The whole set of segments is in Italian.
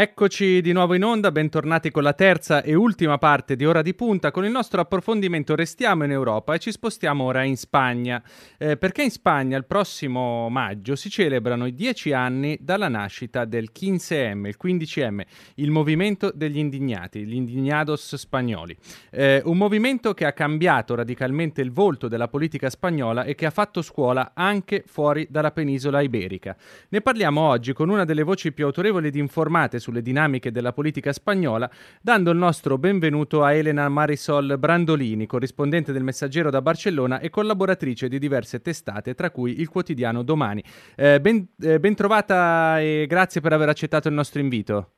Eccoci di nuovo in onda, bentornati con la terza e ultima parte di Ora di Punta. Con il nostro approfondimento restiamo in Europa e ci spostiamo ora in Spagna, eh, perché in Spagna il prossimo maggio si celebrano i dieci anni dalla nascita del 15M, il 15M, il movimento degli indignati, gli indignados spagnoli. Eh, un movimento che ha cambiato radicalmente il volto della politica spagnola e che ha fatto scuola anche fuori dalla penisola iberica. Ne parliamo oggi con una delle voci più autorevoli ed informate sulle dinamiche della politica spagnola, dando il nostro benvenuto a Elena Marisol Brandolini, corrispondente del Messaggero da Barcellona e collaboratrice di diverse testate, tra cui il quotidiano Domani. Eh, ben, eh, ben trovata e grazie per aver accettato il nostro invito.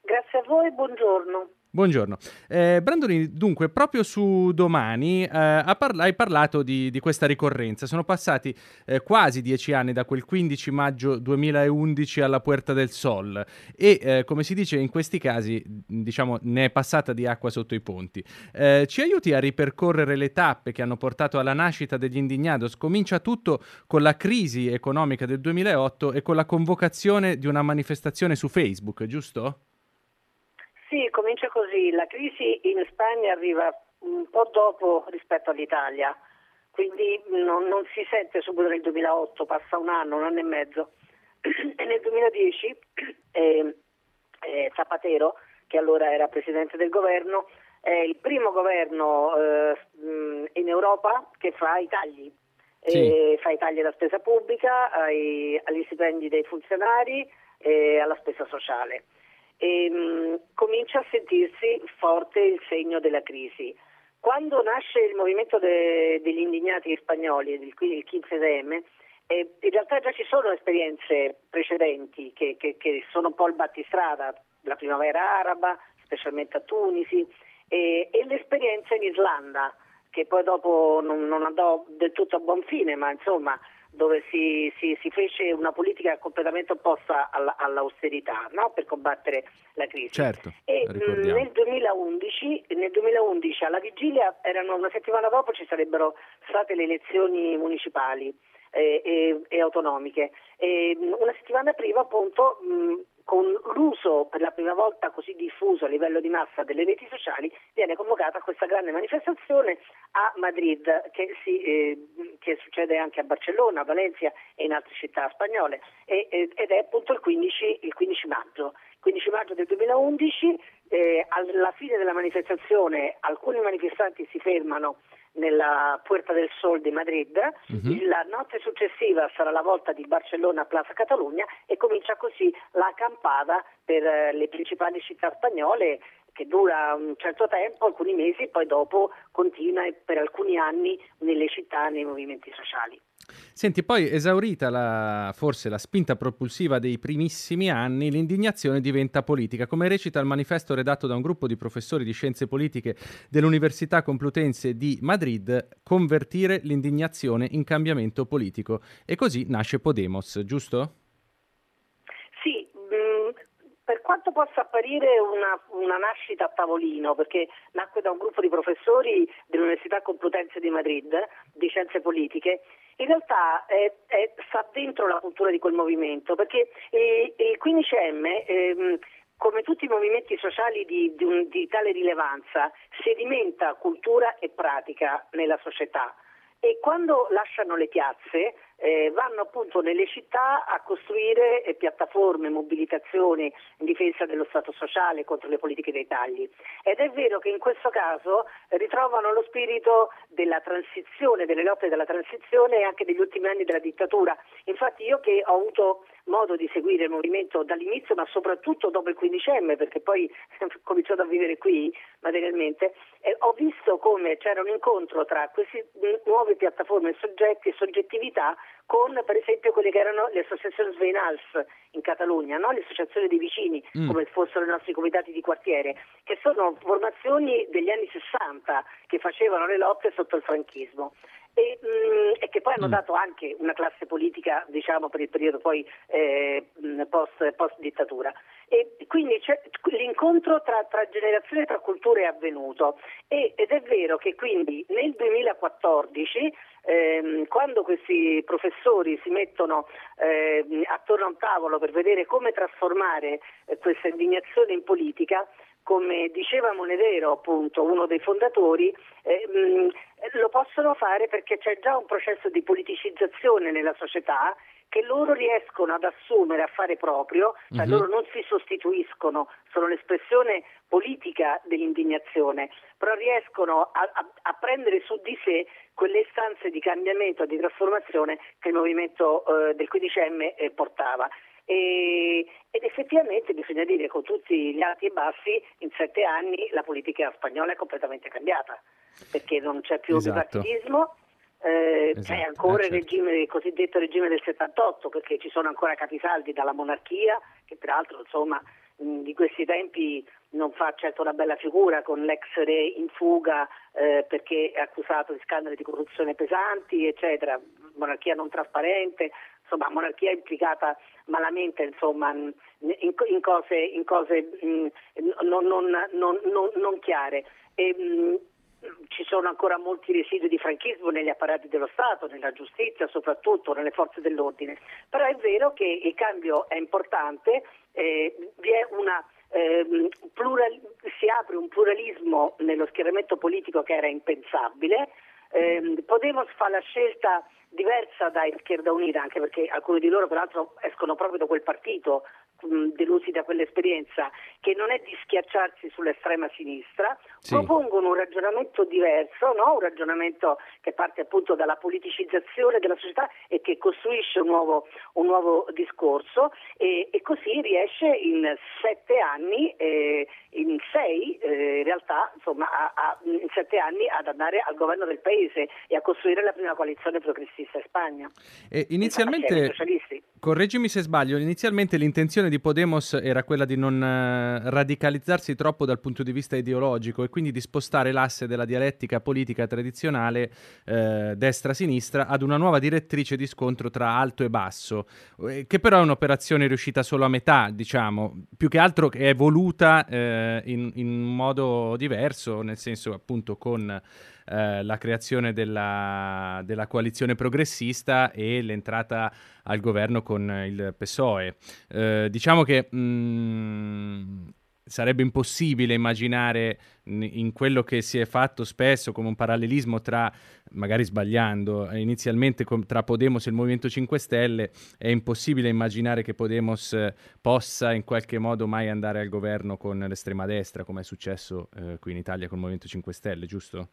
Grazie a voi, buongiorno. Buongiorno. Eh, Brandolini, dunque, proprio su domani eh, hai parlato di, di, questa ricorrenza. Sono passati eh, quasi dieci anni da quel 15 maggio 2011 alla Puerta del Sol e, eh, come si dice in questi casi, diciamo, ne è passata di acqua sotto i ponti. Eh, ci aiuti a ripercorrere le tappe che hanno portato alla nascita degli Indignados? Comincia tutto con la crisi economica del 2008 e con la convocazione di una manifestazione su Facebook, giusto? Sì, comincia così. La crisi in Spagna arriva un po' dopo rispetto all'Italia, quindi non, non si sente subito nel 2008, passa un anno, un anno e mezzo. E nel 2010 eh, eh, Zapatero, che allora era presidente del governo, è il primo governo eh, in Europa che fa i tagli. Sì. fa i tagli alla spesa pubblica, ai, agli stipendi dei funzionari e alla spesa sociale ehm, comincia a sentirsi forte il segno della crisi. Quando nasce il movimento de, degli indignati spagnoli, il, il 15M, eh, in realtà già ci sono esperienze precedenti che, che, che, sono un po' il battistrada, la primavera araba, specialmente a Tunisi, e, e l'esperienza in Islanda, che poi dopo non, non andò del tutto a buon fine, ma insomma dove si, si, si, fece una politica completamente opposta alla, all'austerità no? per combattere la crisi. Certo, e nel 2011, nel 2011, alla vigilia, erano una settimana dopo, ci sarebbero state le elezioni municipali eh, e, e, autonomiche. E, una settimana prima appunto mh, con l'uso per la prima volta così diffuso a livello di massa delle reti sociali, viene convocata questa grande manifestazione a Madrid, che, si, eh, che succede anche a Barcellona, a Valencia e in altre città spagnole, e, ed è appunto il 15, il 15 maggio. 15 maggio del 2011, eh, alla fine della manifestazione alcuni manifestanti si fermano nella Puerta del Sol di Madrid. Uh-huh. La notte successiva sarà la volta di Barcellona a Plaza Catalunya e comincia così la campada per eh, le principali città spagnole che dura un certo tempo, alcuni mesi, poi dopo continua per alcuni anni nelle città, nei movimenti sociali. Senti, poi esaurita la, forse la spinta propulsiva dei primissimi anni, l'indignazione diventa politica. Come recita il manifesto redatto da un gruppo di professori di scienze politiche dell'Università Complutense di Madrid, convertire l'indignazione in cambiamento politico. E così nasce Podemos, giusto? Sì, mm, per quanto possa apparire una, una, nascita a tavolino, perché nacque da un gruppo di professori dell'Università Complutense di Madrid di scienze politiche, in realtà è, è, sta dentro la cultura di quel movimento, perché eh, il 15M, ehm, come tutti i movimenti sociali di, di, un, di tale rilevanza, sedimenta cultura e pratica nella società. E quando lasciano le piazze eh, vanno appunto nelle città a costruire eh, piattaforme, mobilitazioni in difesa dello Stato sociale contro le politiche dei tagli. Ed è vero che in questo caso ritrovano lo spirito della transizione, delle lotte della transizione e anche degli ultimi anni della dittatura. Infatti io che ho avuto modo di seguire il movimento dall'inizio, ma soprattutto dopo il 15M, perché poi ho cominciato a vivere qui materialmente, eh, ho visto come c'era un incontro tra queste nuove piattaforme, soggetti e soggettività con per esempio quelle che erano le associazioni Sveinals in Catalogna, no? le associazioni dei vicini, mm. come fossero i nostri comitati di quartiere, che sono formazioni degli anni 60 che facevano le lotte sotto il franchismo e, mh, mm, e, che poi hanno mm. dato anche una classe politica diciamo, per il periodo poi eh, post, post, dittatura. E quindi l'incontro tra, tra generazioni e tra culture è avvenuto. E, ed è vero che quindi nel 2014 ehm, quando questi professori si mettono eh, attorno a un tavolo per vedere come trasformare eh, questa indignazione in politica, come diceva Monedero, appunto, uno dei fondatori, eh, mh, lo possono fare perché c'è già un processo di politicizzazione nella società che loro riescono ad assumere, a fare proprio, cioè uh-huh. loro non si sostituiscono, sono l'espressione politica dell'indignazione, però riescono a, a, a prendere su di sé quelle istanze di cambiamento, di trasformazione che il movimento eh, del 15M eh, portava. E, ed effettivamente bisogna dire con tutti gli alti e bassi, in sette anni la politica spagnola è completamente cambiata, perché non c'è più esatto. bipartitismo, eh, esatto. c'è ancora ah, certo. il, regime, il cosiddetto regime del 78 perché ci sono ancora capisaldi dalla monarchia che peraltro insomma di questi tempi non fa certo una bella figura con l'ex re in fuga eh, perché è accusato di scandali di corruzione pesanti eccetera, monarchia non trasparente, insomma monarchia implicata malamente insomma, in, in, cose, in cose mh, non, non, non, non, chiare. E, mh, ci sono ancora molti residui di franchismo negli apparati dello Stato, nella giustizia, soprattutto nelle forze dell'ordine. Però è vero che il cambio è importante, eh, una, eh, plural, si apre un pluralismo nello schieramento politico che era impensabile. Eh, Podemos fa la scelta diversa da Izquierda Unita, anche perché alcuni di loro peraltro escono proprio da quel partito delusi da quell'esperienza, che non è di schiacciarsi sull'estrema sinistra, sì. propongono un ragionamento diverso, no? un ragionamento che parte appunto dalla politicizzazione della società e che costruisce un nuovo, un nuovo discorso e, e, così riesce in sette anni, eh, in sei eh, in realtà, insomma, a, a, in sette anni ad andare al governo del paese e a costruire la prima coalizione progressista in Spagna. E inizialmente, correggimi se sbaglio, inizialmente l'intenzione di Podemos era quella di non eh, radicalizzarsi troppo dal punto di vista ideologico e quindi di spostare l'asse della dialettica politica tradizionale eh, destra-sinistra ad una nuova direttrice di scontro tra alto e basso, eh, che però è un'operazione riuscita solo a metà, diciamo, più che altro è voluta eh, in, in modo diverso, nel senso appunto con eh, la creazione della, della, coalizione progressista e l'entrata al governo con il PSOE. Eh, diciamo che mh, mm, sarebbe impossibile immaginare in quello che si è fatto spesso come un parallelismo tra, magari sbagliando, inizialmente tra Podemos e il Movimento 5 Stelle, è impossibile immaginare che Podemos possa in qualche modo mai andare al governo con l'estrema destra, come è successo eh, qui in Italia con il Movimento 5 Stelle, giusto?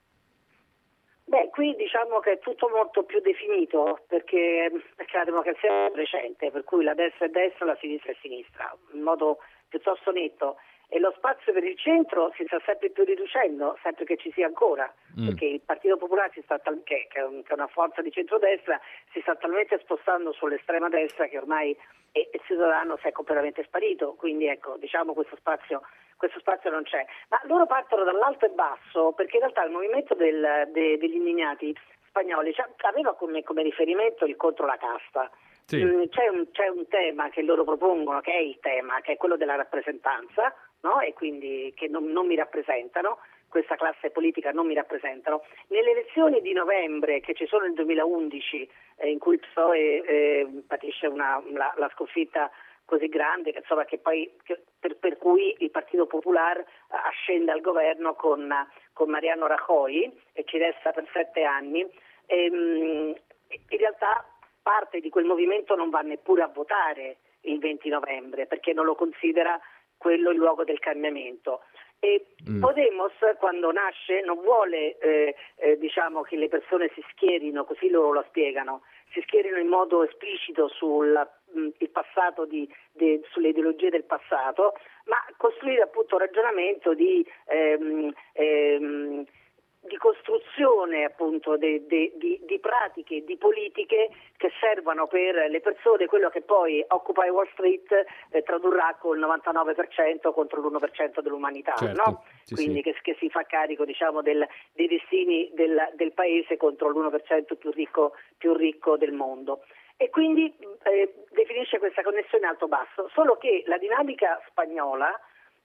Qui diciamo che è tutto molto più definito perché, perché la democrazia è recente, per cui la destra è destra, la sinistra è sinistra, in modo piuttosto netto e lo spazio per il centro si sta sempre più riducendo, sempre che ci sia ancora, mm. perché il Partito Popolare, tal- che, che, è una forza di centrodestra, si sta talmente spostando sull'estrema destra che ormai il Ciudadano si è completamente sparito, quindi ecco, diciamo questo spazio, questo spazio non c'è. Ma loro partono dall'alto e basso, perché in realtà il movimento del, de, degli indignati spagnoli cioè, aveva come, come riferimento il contro la casta. Sì. Mm, c'è, un, c'è, un, tema che loro propongono, che è il tema, che è quello della rappresentanza, no? e quindi che non, non mi rappresentano, questa classe politica non mi rappresentano. Nelle elezioni di novembre che ci sono nel 2011, eh, in cui il PSOE eh, patisce una, la, la, sconfitta così grande, che, insomma, che poi, che, per, per, cui il Partito Popolare eh, ascende al governo con, con, Mariano Rajoy e ci resta per sette anni, e, ehm, in realtà parte di quel movimento non va neppure a votare il 20 novembre perché non lo considera quello il luogo del cambiamento. E mm. Podemos quando nasce non vuole eh, eh, diciamo che le persone si schierino, così loro lo spiegano, si schierino in modo esplicito sul mh, mm, di, de, sulle ideologie del passato, ma costruire appunto un ragionamento di ehm, ehm, di costruzione appunto de, de, di, di, pratiche, di politiche che servano per le persone, quello che poi Occupy Wall Street eh, tradurrà col 99% contro l'1% dell'umanità, certo, no? sì, quindi sì. Che, che, si fa carico diciamo, del, dei destini del, del, paese contro l'1% più ricco, più ricco del mondo e quindi eh, definisce questa connessione alto-basso, solo che la dinamica spagnola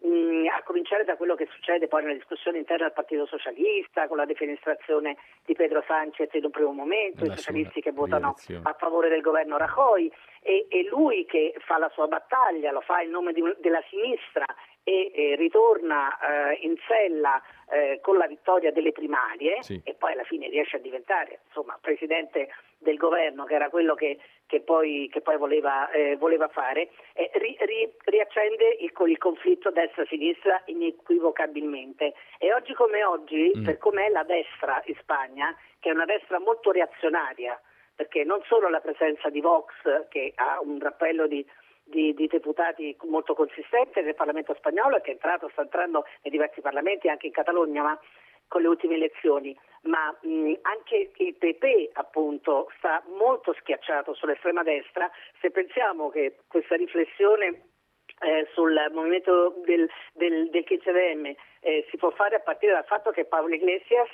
mh, a cominciare da quello che succede poi nella discussione interna al Partito Socialista, con la defenestrazione di Pedro Sanchez in un primo momento, i socialisti che votano a favore del governo Rajoy e, e, lui che fa la sua battaglia, lo fa in nome di, della sinistra e, e ritorna eh, in sella eh, con la vittoria delle primarie sì. e poi alla fine riesce a diventare insomma, presidente del governo, che era quello che, che, poi, che poi, voleva, eh, voleva fare, ri, ri, riaccende il, il conflitto destra-sinistra inequivocabilmente. E oggi come oggi, mm. per com'è la destra in Spagna, che è una destra molto reazionaria, perché non solo la presenza di Vox, che ha un rappello di di, di, deputati molto consistente nel Parlamento spagnolo che è entrato, sta entrando nei diversi parlamenti anche in Catalogna ma con le ultime elezioni, ma mh, anche il PP appunto sta molto schiacciato sull'estrema destra, se pensiamo che questa riflessione eh, sul movimento del, del, del KCDM eh, si può fare a partire dal fatto che Paolo Iglesias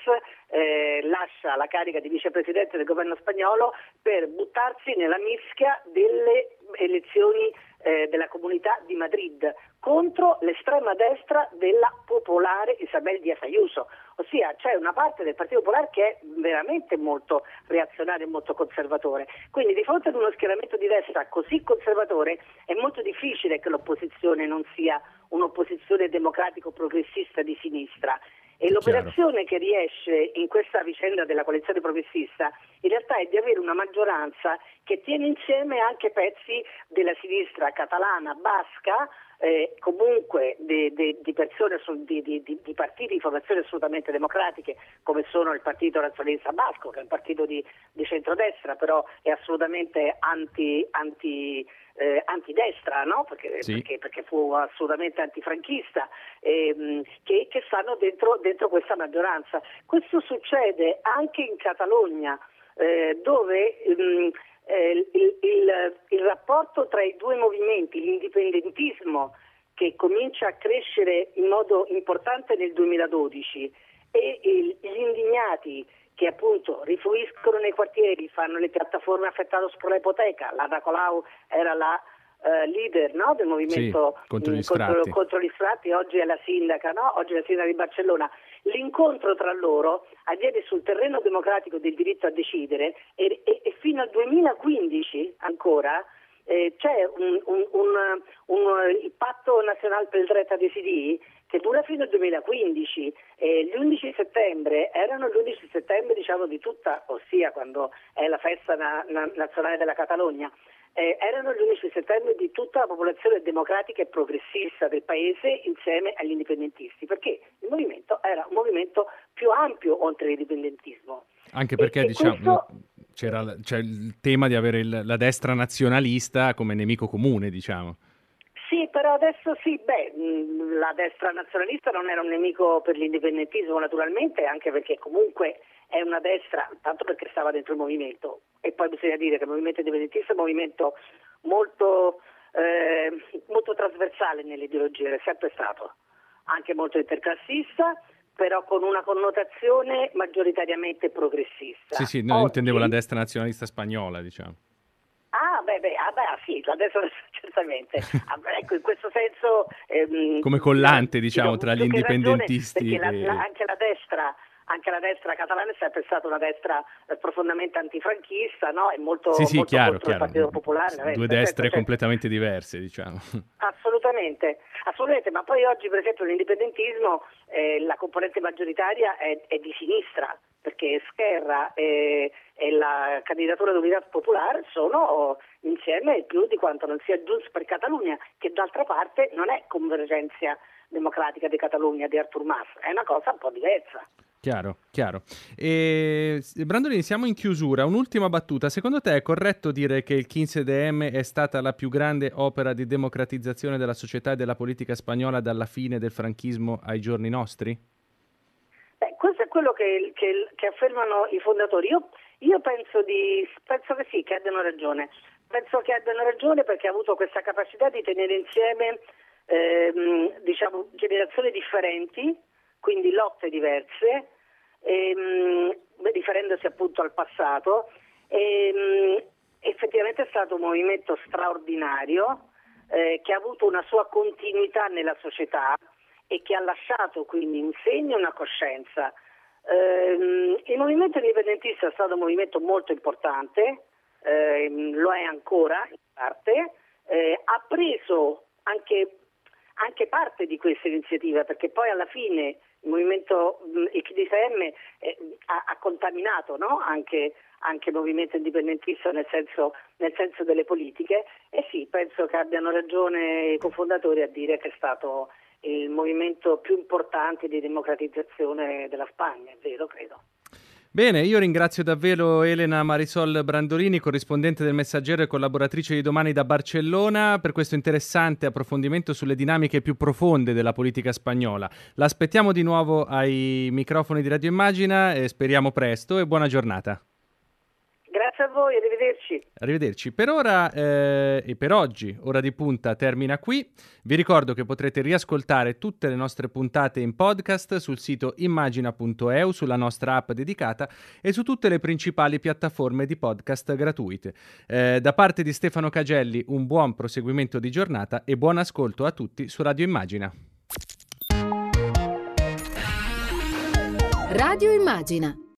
eh, lascia la carica di vicepresidente del governo spagnolo per buttarsi nella mischia delle elezioni eh, della comunità di Madrid contro l'estrema destra della popolare Isabel Díaz Ayuso, ossia c'è una parte del Partito Popolare che è veramente molto reazionario e molto conservatore. Quindi di fronte ad uno schieramento di destra così conservatore è molto difficile che l'opposizione non sia un'opposizione democratico-progressista di sinistra. E l'operazione che riesce in questa vicenda della coalizione progressista in realtà è di avere una maggioranza che tiene insieme anche pezzi della sinistra catalana, basca, eh, comunque di, di, di persone, di, partiti di formazione assolutamente democratiche come sono il Partito Nazionalista Basco, che è un partito di, centrodestra, però è assolutamente anti, anti eh, antidestra, no? perché, sì. perché, perché, fu assolutamente antifranchista, ehm, che, che, stanno dentro, dentro, questa maggioranza. Questo succede anche in Catalogna, eh, dove ehm, eh, il, il, il rapporto tra i due movimenti, l'indipendentismo che comincia a crescere in modo importante nel 2012 e il, gli indignati che appunto rifluiscono nei quartieri, fanno le piattaforme affettate per l'ipoteca. L'Ada Colau era la uh, leader no? del movimento sì, contro, gli contro, contro, gli sfratti, oggi è la sindaca, no? oggi è la sindaca di Barcellona. L'incontro tra loro avviene sul terreno democratico del diritto a decidere e, e, e fino al 2015 ancora eh, c'è un, un, un, il patto nazionale per il diritto a decidere che dura fino al 2015 e gli 11 settembre erano gli 11 settembre diciamo di tutta, ossia quando è la festa na- na- nazionale della Catalogna, eh, erano gli 11 settembre di tutta la popolazione democratica e progressista del paese insieme agli indipendentisti, perché il movimento era un movimento più ampio oltre l'indipendentismo. Anche perché e, diciamo... Questo... C'era, c'è il tema di avere il, la destra nazionalista come nemico comune, diciamo. Sì, però adesso sì, beh, la destra nazionalista non era un nemico per l'indipendentismo naturalmente, anche perché comunque è una destra, tanto perché stava dentro il movimento, e poi bisogna dire che il movimento indipendentista è un movimento molto, eh, molto trasversale nell'ideologia, è sempre stato, anche molto interclassista, però con una connotazione maggioritariamente progressista. Sì, sì, non Oggi... intendevo la destra nazionalista spagnola, diciamo. Ah, beh, beh, ah, beh ah, sì, la destra certamente. Ah, ecco, in questo senso... Ehm, Come collante, diciamo, tra gli indipendentisti. Ragione, e... la, la, anche la destra anche la destra catalana è sempre stata una destra eh, profondamente antifranchista, no? È molto, sì, sì, molto chiaro, chiaro. il Partito Popolare. Due destre certo, completamente certo. diverse, diciamo. Assolutamente, assolutamente, ma poi oggi per esempio l'indipendentismo, eh, la componente maggioritaria è, è, di sinistra, perché Scherra e, e la candidatura d'unità popolare sono insieme più di quanto non sia giusto per Catalogna, che d'altra parte non è convergenza democratica di Catalogna di Artur Mas, è una cosa un po' diversa. Chiaro, chiaro. E, Brandolini, siamo in chiusura. Un'ultima battuta. Secondo te è corretto dire che il 15DM è stata la più grande opera di democratizzazione della società e della politica spagnola dalla fine del franchismo ai giorni nostri? Questo è quello che, che, che affermano i fondatori. Io, io penso, di, penso, che sì, che abbiano ragione. Penso che abbiano ragione perché ha avuto questa capacità di tenere insieme ehm, diciamo, generazioni differenti quindi lotte diverse, ehm, riferendosi appunto al passato. Ehm, effettivamente è stato un movimento straordinario eh, che ha avuto una sua continuità nella società e che ha lasciato quindi un segno una coscienza. Eh, il movimento indipendentista è stato un movimento molto importante, eh, lo è ancora in parte, eh, ha preso anche, anche, parte di questa iniziativa perché poi alla fine il movimento il CDFM eh, ha, ha, contaminato no? anche, anche, il movimento indipendentista nel senso, nel senso, delle politiche e sì, penso che abbiano ragione i cofondatori a dire che è stato il movimento più importante di democratizzazione della Spagna, è vero, credo. Bene, io ringrazio davvero Elena Marisol Brandolini, corrispondente del Messaggero e collaboratrice di Domani da Barcellona, per questo interessante approfondimento sulle dinamiche più profonde della politica spagnola. L'aspettiamo di nuovo ai microfoni di Radio Immagina e speriamo presto e buona giornata. Voi, arrivederci. Arrivederci. Per ora eh, e per oggi, ora di punta termina qui. Vi ricordo che potrete riascoltare tutte le nostre puntate in podcast sul sito immagina.eu, sulla nostra app dedicata e su tutte le principali piattaforme di podcast gratuite. Eh, da parte di Stefano Cagelli, un buon proseguimento di giornata e buon ascolto a tutti su Radio Immagina. Radio Immagina